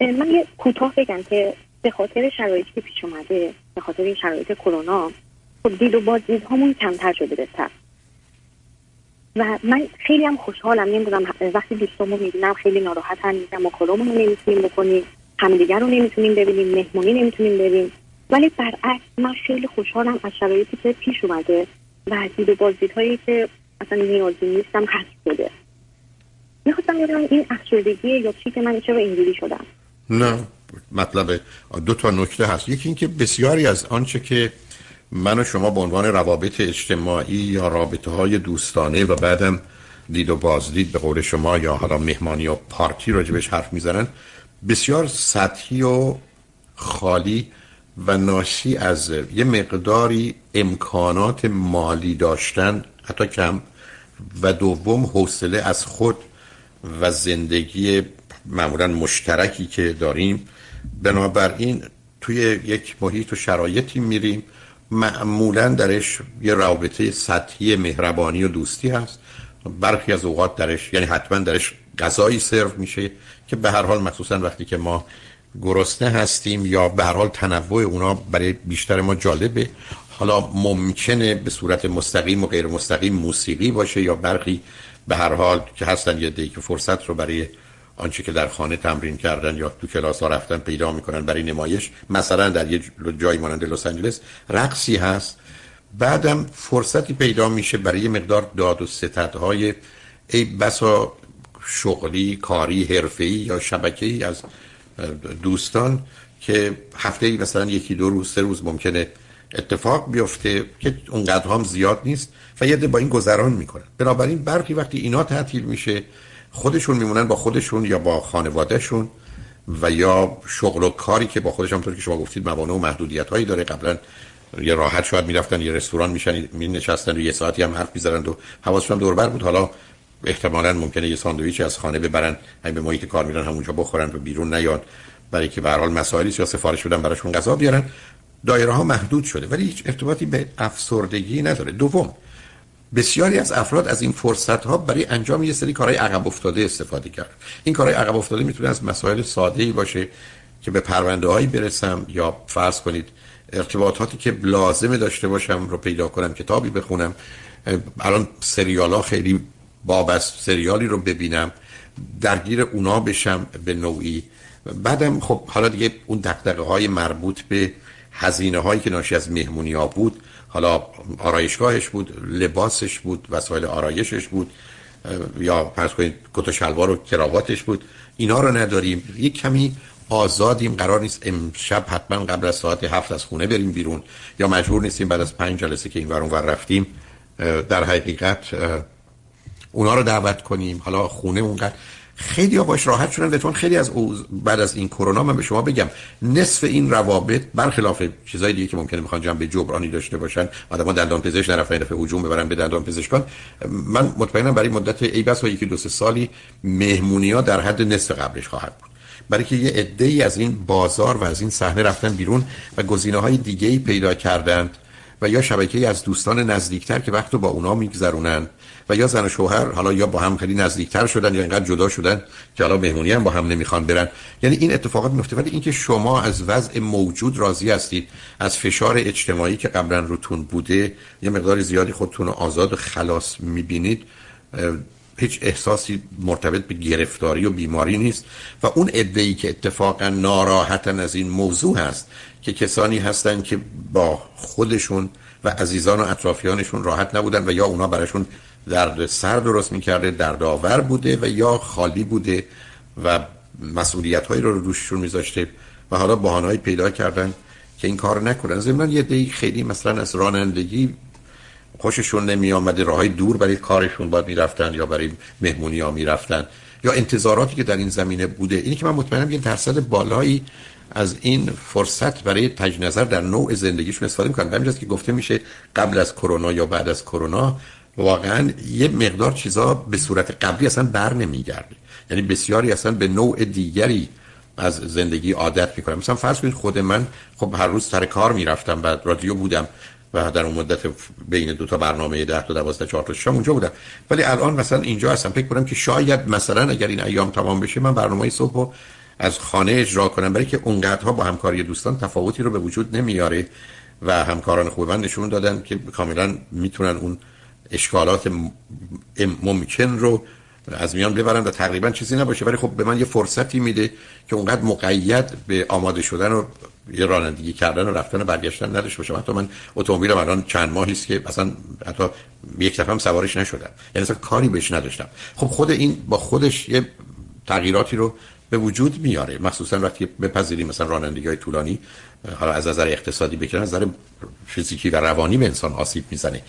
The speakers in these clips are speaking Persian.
من یه کوتاه بگم که به خاطر شرایطی که پیش اومده به خاطر این شرایط کرونا خب دید و بازدیدهامون کمتر شده بهتر و من خیلی هم خوشحالم نمی‌دونم وقتی دوستامو می‌بینم خیلی ناراحتن میگم ما کارامون رو نمی‌تونیم بکنیم؟ همدیگر رو نمی‌تونیم ببینیم مهمونی نمی‌تونیم بریم ولی برعکس من خیلی خوشحالم از شرایطی که پیش اومده و دید و بازدیدهایی که اصلا نیازی نیستم هست شده. می‌خواستم بدونم این افسردگی یا چی که من چرا اینجوری شدم؟ نه مطلب دو تا نکته هست. یکی اینکه بسیاری از آنچه که من و شما به عنوان روابط اجتماعی یا رابطه های دوستانه و بعدم دید و بازدید به قول شما یا حالا مهمانی و پارتی راجبش حرف می‌زنن بسیار سطحی و خالی و ناشی از یه مقداری امکانات مالی داشتن حتی کم و دوم حوصله از خود و زندگی معمولا مشترکی که داریم. بنابراین توی یک محیط و شرایطی میریم. معمولا درش یه رابطه سطحی مهربانی و دوستی هست. برخی از اوقات درش یعنی حتما درش غذایی سرو میشه که به هر حال مخصوصا وقتی که ما گرسنه هستیم یا به هر حال تنوع اونا برای بیشتر ما جالبه. حالا ممکنه به صورت مستقیم و غیر مستقیم موسیقی باشه یا برخی به هر حال که هستن یه دی که فرصت رو برای آنچه که در خانه تمرین کردن یا تو کلاس ها رفتن پیدا می‌کنن برای نمایش مثلا در یه جایی مانند لس آنجلس رقصی هست. بعدم فرصتی پیدا میشه برای یه مقدار داد و ستدهای ای بسا شغلی کاری حرفه‌ای یا شبکه‌ای از دوستان که هفته ای مثلا یکی دو روز سه روز ممکنه اتفاق بیفته که اونقدر هم زیاد نیست و یه با این گذران می‌کنن. بنابراین برخی وقتی اینا تعطیل میشه خودشون میمونن با خودشون یا با خانوادهشون و یا شغل و کاری که با خودش همونطور که شما گفتید موانع و محدودیت هایی داره. قبلا یه راحت شاید می‌رفتن یه رستوران میشن می نشستن و یه ساعتی هم حرف می‌زنن و حواسشون دور بر بود. حالا احتمالا ممکنه یه ساندویچی از خانه ببرن همین به محیط کار میرن همونجا بخورن و بیرون نیاد برای که به هر مسائلی یا سفارش بدن براشون غذا بیارن. دایره ها محدود شده ولی هیچ ارتباطی به افسردگی نداره. دوم بسیاری از افراد از این فرصت ها برای انجام یه سری کارهای عقب افتاده استفاده کرد. این کارهای عقب افتاده می‌تونه از مسائل ساده ای باشه که به پرونده هایی برسم یا فرض کنید ارتباطاتی که لازم داشته باشم رو پیدا کنم کتابی بخونم. الان سریال ها خیلی بابست سریالی رو ببینم درگیر اونا بشم به نوعی. بعدم خب حالا دیگه اون دقدقه های مربوط به هزینه هایی که ناشی از مهمونی ها بود حالا آرایشگاهش بود لباسش بود وسایل آرایشش بود یا فرض کنید کت و شلوار و کراواتش بود. اینا رو نداریم. یک کمی آزادیم. قرار نیست امشب حتما قبل از ساعت هفت از خونه بریم بیرون. یا مجبور نیستیم بعد از پنج جلسه که این ور رفتیم در حقیقت اونا رو دعوت کنیم. حالا خونه اونقدر خیلی باش راحت شدن چون خیلی از بعد از این کرونا من به شما بگم نصف این روابط برخلاف چیزای دیگه که ممکنه می‌خوان جنبه جبرانی داشته باشن آدم‌ها دندان پزشک نرفتن دفعه هجوم ببرن به دندان پزشکان. من مطمئنم برای مدت ای بس و یکی دو سه سالی ها در حد نصف قبلش خواهد بود. برای که یه عده ای از این بازار و از این صحنه رفتن بیرون و گزینه های پیدا کردند. و یا شبکه از دوستان نزدیکتر که وقت با اونا میگذرونن و یا زن و شوهر حالا یا با هم خیلی نزدیکتر شدن یا اینقدر جدا شدن که حالا مهمونی هم با هم نمی‌خوان برن. یعنی این اتفاقات میفته ولی اینکه شما از وضع موجود راضی هستید از فشار اجتماعی که قبلا روتون بوده یه مقدار زیادی خودتون رو آزاد و خلاص می‌بینید هیچ احساسی مرتبط به گرفتاری و بیماری نیست و اون ای که اتفاقا ناراحتن از این موضوع هست که کسانی هستن که با خودشون و عزیزان و اطرافیانشون راحت نبودن و یا اونا براشون درد سر درست می‌کرده دردآور بوده و یا خالی بوده و مسئولیت هایی رو روششون میذاشته و حالا بحانهایی پیدا کردن که این کار نکنن. ضمن یه دی خیلی مثلا از رانندگی خوششون نمی آمده راه های دور برای کارشون باید می‌رفتن یا برای مهمونی ها می‌رفتن یا انتظاراتی که در این زمینه بوده. اینی که من مطمئنم یه درصد بالایی از این فرصت برای تجنظر نظر در نوع زندگیشون استفاده می‌کنن. همین که گفته میشه قبل از کرونا یا بعد از کرونا واقعا یه مقدار چیزا به صورت قبلی اصلا بر نمیگرده. یعنی بسیاری اصلا به نوع دیگری از زندگی عادت می‌کنم مثلا فرض کنید خود من خب هر روز سر کار می‌رفتم بعد رادیو بودم. و در اون مدت بین دو تا برنامه 10 تا 12 4 تا شام اونجا بودم. ولی الان مثلا اینجا هستم. فکر کنم که شاید مثلا اگر این ایام تمام بشه من برنامه صبح از خانه اجرا کنم برای که اونقدرها با همکاری دوستان تفاوتی رو به وجود نمیاره و همکاران خوب من نشون دادن که کاملا می‌تونن اون اشکالات ممکن رو از میان ببرن و تقریبا چیزی نباشه. ولی خب به من یه فرصتی میده که اونقدر مقید به آماده شدن و یه رانندگی کردن و رفتن و برگشتن نداشته باشم. حتی من اتومبیلم الان چند ماهی است که اصلا حتی یک دفعه هم سوارش نشدم. یعنی اصلا کاری بهش نداشتم. خب خود این با خودش یه تغییراتی رو به وجود میاره. مخصوصا وقتی بپذیریم مثلا رانندگی های طولانی. حالا از نظر اقتصادی بکنن از نظر فیزیکی و روانی به انسان آسیب می‌زنه.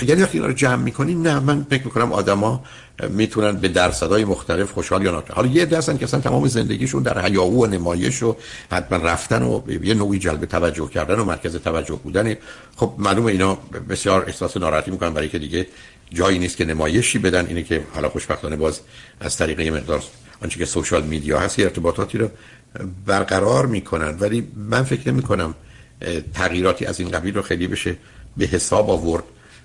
اگر وقتی رو جمع می‌کنیم نه من فکر می‌کنم آدما می‌تونن به درصدهای مختلف خوشحال یا ناراحت حالا یه دستن که اصلا تمام زندگیشون در حیاهو و نمایش و حتما رفتن و یه نوعی جلب توجه کردن و مرکز توجه بودن. خب معلومه اینا بسیار احساس ناراحتی می‌کنن برای که دیگه جایی نیست که نمایشی بدن. اینه که حالا خوشبختانه باز از طریق مقدار آنچه که سوشال میدیا هست ارتباطاتی رو برقرار می‌کنن. ولی من فکر نمی کنم تغییراتی از این قبیل رو خیلی بشه به حساب آورد.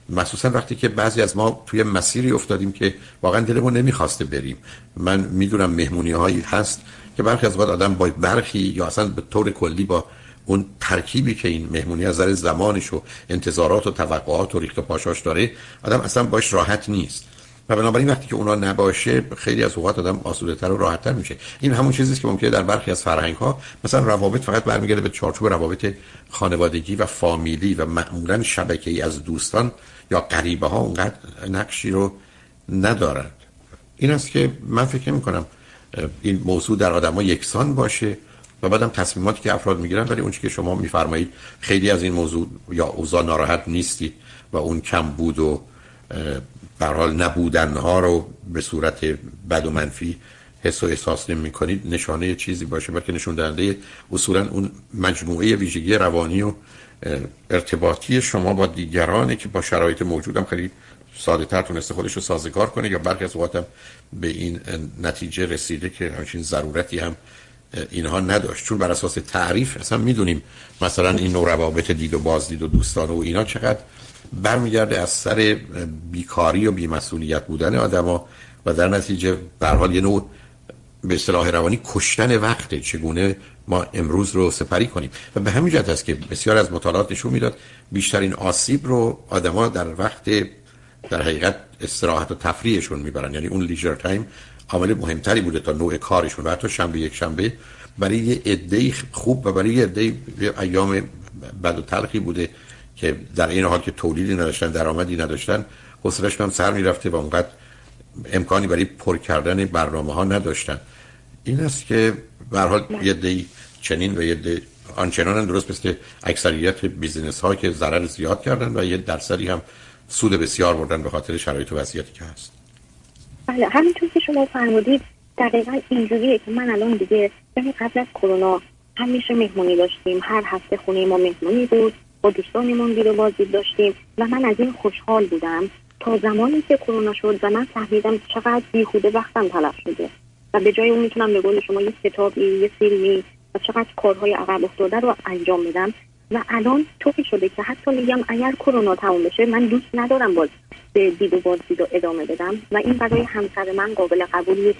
مخصوصا وقتی که بعضی از ما توی مسیری افتادیم که واقعا دلمون نمی‌خواسته بریم. من می‌دونم مهمونی هایی هست که برخی از وقت آدم با برخی یا اصلا به طور کلی با اون ترکیبی که این مهمونی از نظر زمانش و انتظارات و توقعات و ریخت پاشاش داره آدم اصلا باش راحت نیست. و بنابراین وقتی که اونا نباشه خیلی از اوقات آدم آسوده و راحت تر میشه. این همون چیزی که ممکنه در برخی از فرهنگ ها مثلا روابط فقط برمیگرده به چارچوب روابط خانوادگی و فامیلی و معمولا شبکه ای از دوستان یا غریبه ها اونقدر نقشی رو ندارند این است که من فکر نمی کنم این موضوع در آدم ها یکسان باشه و بعدم تصمیماتی که افراد می‌گیرن ولی اون که شما میفرمایید خیلی از این موضوع یا اوضاع ناراحت نیستید و اون کم بود و حال نبودن ها رو به صورت بد و منفی حس و احساس نمی کنید. نشانه چیزی باشه بلکه نشون دهنده اصولا اون مجموعه ویژگی روانی و ارتباطی شما با دیگرانه که با شرایط موجودم خیلی ساده تر تونسته خودش رو سازگار کنه یا برخی از اوقاتم به این نتیجه رسیده که همچین ضرورتی هم اینها نداشت. چون بر اساس تعریف اصلا می‌دونیم مثلا این نوع روابط دید و بازدید و دوستان و اینا چقدر برمیگرده از سر بیکاری و بیمسئولیت بودن آدما و در نتیجه به حال یه نوع به اصطلاح روانی کشتن وقته چگونه ما امروز رو سپری کنیم. و به همین جهت است که بسیار از مطالعات نشون می‌داد بیشترین آسیب رو آدما در وقت در حقیقت استراحت و تفریحشون می‌برن. یعنی اون لیجر تایم عامل مهمتری بوده تا نوع کارشون و حتی شنبه یک شنبه برای یه عده خوب و برای یه عده ایام بد و تلخی بوده. که در این حال که تولیدی نداشتن درآمدی نداشتن حوصله‌اش هم سر می‌رفته و اونقدر امکانی برای پر کردن برنامه ها نداشتن. این است که به حال یه دی چنین و یه دی آنچنان درست مثل اکثریت بیزینس ها که ضرر زیاد کردن و یه درصدی هم سود بسیار بردن به خاطر شرایط و وضعیتی که هست. بله همینطور که شما فرمودید دقیقا اینجوریه که من الان دیگه یعنی قبل از کرونا همیشه مهمونی داشتیم. هر هفته خونه ما مهمونی بود. دوستانمون دید و بازدید داشتیم و من از این خوشحال بودم تا زمانی که کرونا شد و من فهمیدم چقدر بیهوده وقتم تلف شده و به جای اون می‌تونم به قول شما یه کتابی یه فیلمی و چقدر کارهای عقب افتاده رو انجام میدم و الان طوری شده که حتی میگم اگر کرونا تموم بشه من دوست ندارم باز به دید و بازدید ادامه بدم و این برای همسر من قابل قبول نیست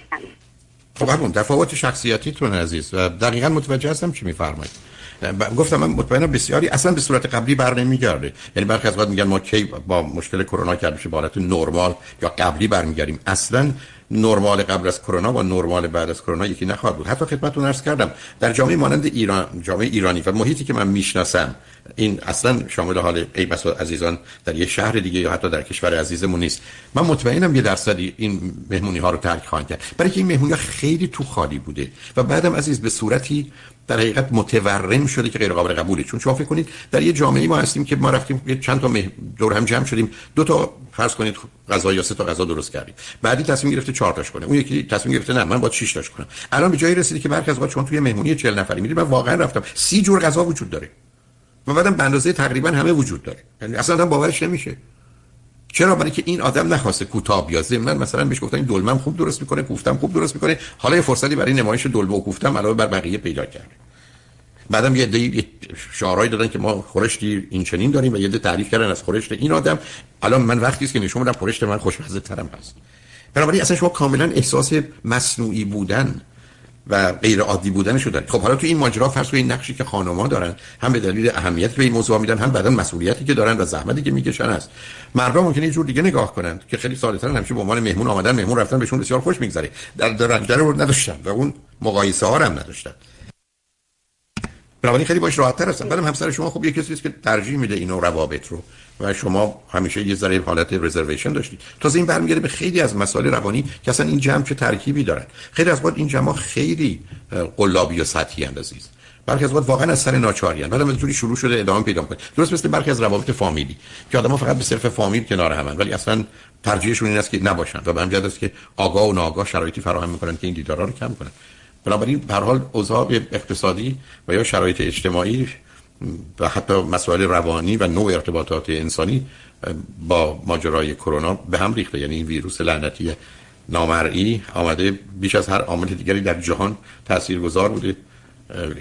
خب همون تفاوت شخصیتیتون عزیز. و دقیقا متوجه هستم چی میفرمایید. گفتم من مطمئنم بسیاری اصلا به صورت قبلی بر نمیگرده. یعنی برخی از وقت میگن ما کی با مشکل کرونا کرد بشه به حالت نرمال یا قبلی برمیگردیم. اصلا نرمال قبل از کرونا و نرمال بعد از کرونا یکی نخواهد بود. حتی خدمتتون عرض کردم در جامعه مانند ایران جامعه ایرانی و محیطی که من می‌شناسم این اصلا شامل حال ای بس عزیزان در یه شهر دیگه یا حتی در کشور عزیزمون نیست. من مطمئنم یه درصدی این مهمونی ها رو ترک خواهند کرد. برای که این مهمونی ها خیلی تو خالی بوده و بعدم عزیز به صورتی در حقیقت متورم شده که غیر قابل قبوله. چون شما فکر کنید در یه جامعه ما هستیم که ما رفتیم چند تا دور هم جمع شدیم. دو تا فرض کنید غذا یا سه تا غذا درست کردیم. بعدی تصمیم گرفته چهار تاش کنه اون یکی تصمیم گرفته نه من با 6 تاش کنم. الان به جایی رسیدی که برخی از چون توی مهمونی 40 نفری میرید من واقعا رفتم. سی جور غذا وجود داره. و بعدم به اندازه تقریبا همه وجود داره. یعنی اصلا آدم باورش نمیشه. چرا؟ برای که این آدم نخواسته کوتاه بیا ضمن مثلا بهش گفتن این دلمم خوب درست می‌کنه کوفتم خوب درست می‌کنه. حالا یه فرصتی برای نمایش دلمه و کوفتم علاوه بر بقیه پیدا کرده بعدم یه دی شعارهایی دادن که ما خورشتی این چنین داریم و یه ده تعریف کردن از خورشت این آدم. الان من وقتی است که نشون میدم خورشت من خوشمزه ترم هست. بنابراین اصلا شما کاملا احساس مصنوعی بودن و غیر عادی بودن شدن خب حالا تو این ماجرا فرض این نقشی که خانم‌ها دارن هم به دلیل اهمیت به این موضوع میدن هم بعدن مسئولیتی که دارن و زحمتی که می‌کشن است. مردم ممکنه یه جور دیگه نگاه کنند که خیلی ساده‌تر همیشه به عنوان مهمون آمدن مهمون رفتن بهشون بسیار خوش میگذره. در درنجه رو نداشتن و اون مقایسه ها هم نداشتن. بنابراین خیلی باش راحت تر هستن. بعدم همسر شما خب یه کسی که ترجیح میده اینو روابط رو و شما همیشه یه ذره حالت رزرویشن داشتید. تازه این برمیگرده به خیلی از مسائل روانی که اصلا این جمع چه ترکیبی دارن. خیلی از وقت این جمع خیلی قلابی و سطحی عزیز. برخی از وقت واقعا از سر ناچاری ان بعدم جوری شروع شده ادامه پیدا کنه درست مثل برخی از روابط فامیلی که آدم‌ها فقط به صرف فامیل کنار همن ولی اصلا ترجیحشون این است که نباشن و به همین است که آگاه و ناآگاه شرایطی فراهم می‌کنن که این دیدارا رو کم کنن. بنابراین به حال اوضاع اقتصادی و یا شرایط اجتماعی و حتی مسائل روانی و نوع ارتباطات انسانی با ماجرای کرونا به هم ریخته. یعنی این ویروس لعنتی نامرئی آمده بیش از هر عامل دیگری در جهان تاثیرگذار بوده.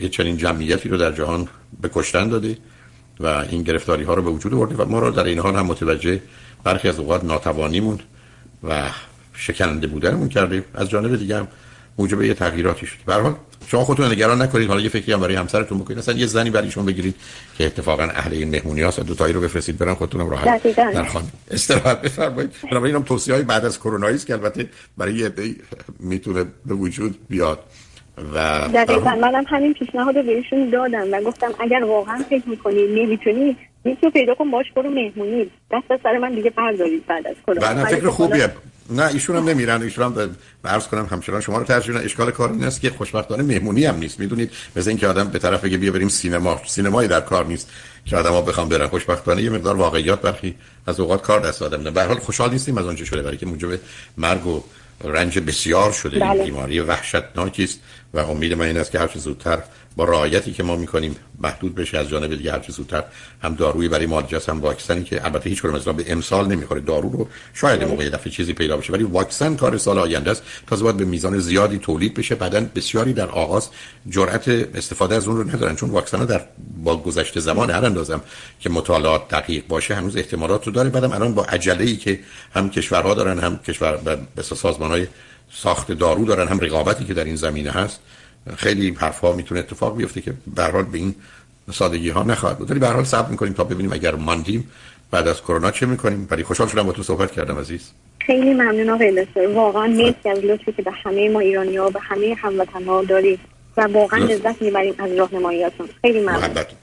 یه چنین جمعیتی رو در جهان به کشتن داده و این گرفتاری ها رو به وجود آورده و ما رو در این حال هم متوجه برخی از اوقات ناتوانیمون و شکننده بودنمون کرده. از جانب دیگه هم موجب یه تغییراتی شد. به حال شما خودتون نگران نکنید. حالا یه فکری هم برای همسرتون بکنید. اصلا یه زنی برای شما بگیرید که اتفاقا اهل این مهمونی هست دو تایی رو بفرستید برن خودتون هم راحت در خانه. استراحت بفرمایید. بنابراین هم توصیه های بعد از کرونا است که البته برای یه می‌تونه به وجود بیاد. و دقیقا. منم همین پیشنهاد رو بهشون دادم و گفتم اگر واقعا فکر می‌کنی نمی‌تونی یکی پیدا کن باش برو مهمونی. دست سر من دیگه بردارید بعد از کرونا. بله فکر خوبیه. نه ایشون هم نمیرن ایشون هم عرض کنم همچنان شما رو ترجیح اشکال کار این است که خوشبختانه مهمونی هم نیست. می‌دونید مثل اینکه آدم به طرف بگه بیا بریم سینما سینمایی در کار نیست که آدما بخوام برن. خوشبختانه یه مقدار واقعیات برخی از اوقات کار دست آدم نه به حال خوشحال نیستیم از آنچه شده برای که موجب مرگ و رنج بسیار شده بله. این بیماری وحشتناکی است. و امید من این است که هر زودتر با رعایتی که ما می‌کنیم محدود بشه از جانب دیگه هر زودتر هم دارویی برای معالجه هم واکسنی که البته هیچ از به امسال نمی‌خوره دارو رو شاید موقع دفعه چیزی پیدا بشه ولی واکسن کار سال آینده است. تازه باید به میزان زیادی تولید بشه بعدا بسیاری در آغاز جرأت استفاده از اون رو ندارن چون واکسن در با گذشته زمان هر اندازم که مطالعات دقیق باشه هنوز احتمالات رو داره. بعدم الان با عجله ای که هم کشورها دارن هم کشور به سازمان های ساخت دارو دارن هم رقابتی که در این زمینه هست. خیلی حرفا می‌تونه اتفاق بیفته که به حال به این سادگی ها نخواهد بود. ولی به حال صبر می‌کنیم تا ببینیم اگر ماندیم بعد از کرونا چه می‌کنیم. ولی خوشحال شدم با تو صحبت کردم عزیز. خیلی ممنون آقای دکتر واقعا مرسی از لطفی که به همه ما ایرانی ها به همه هموطن ها دارید. و واقعا لذت می‌بریم از راهنماییاتون. خیلی ممنون.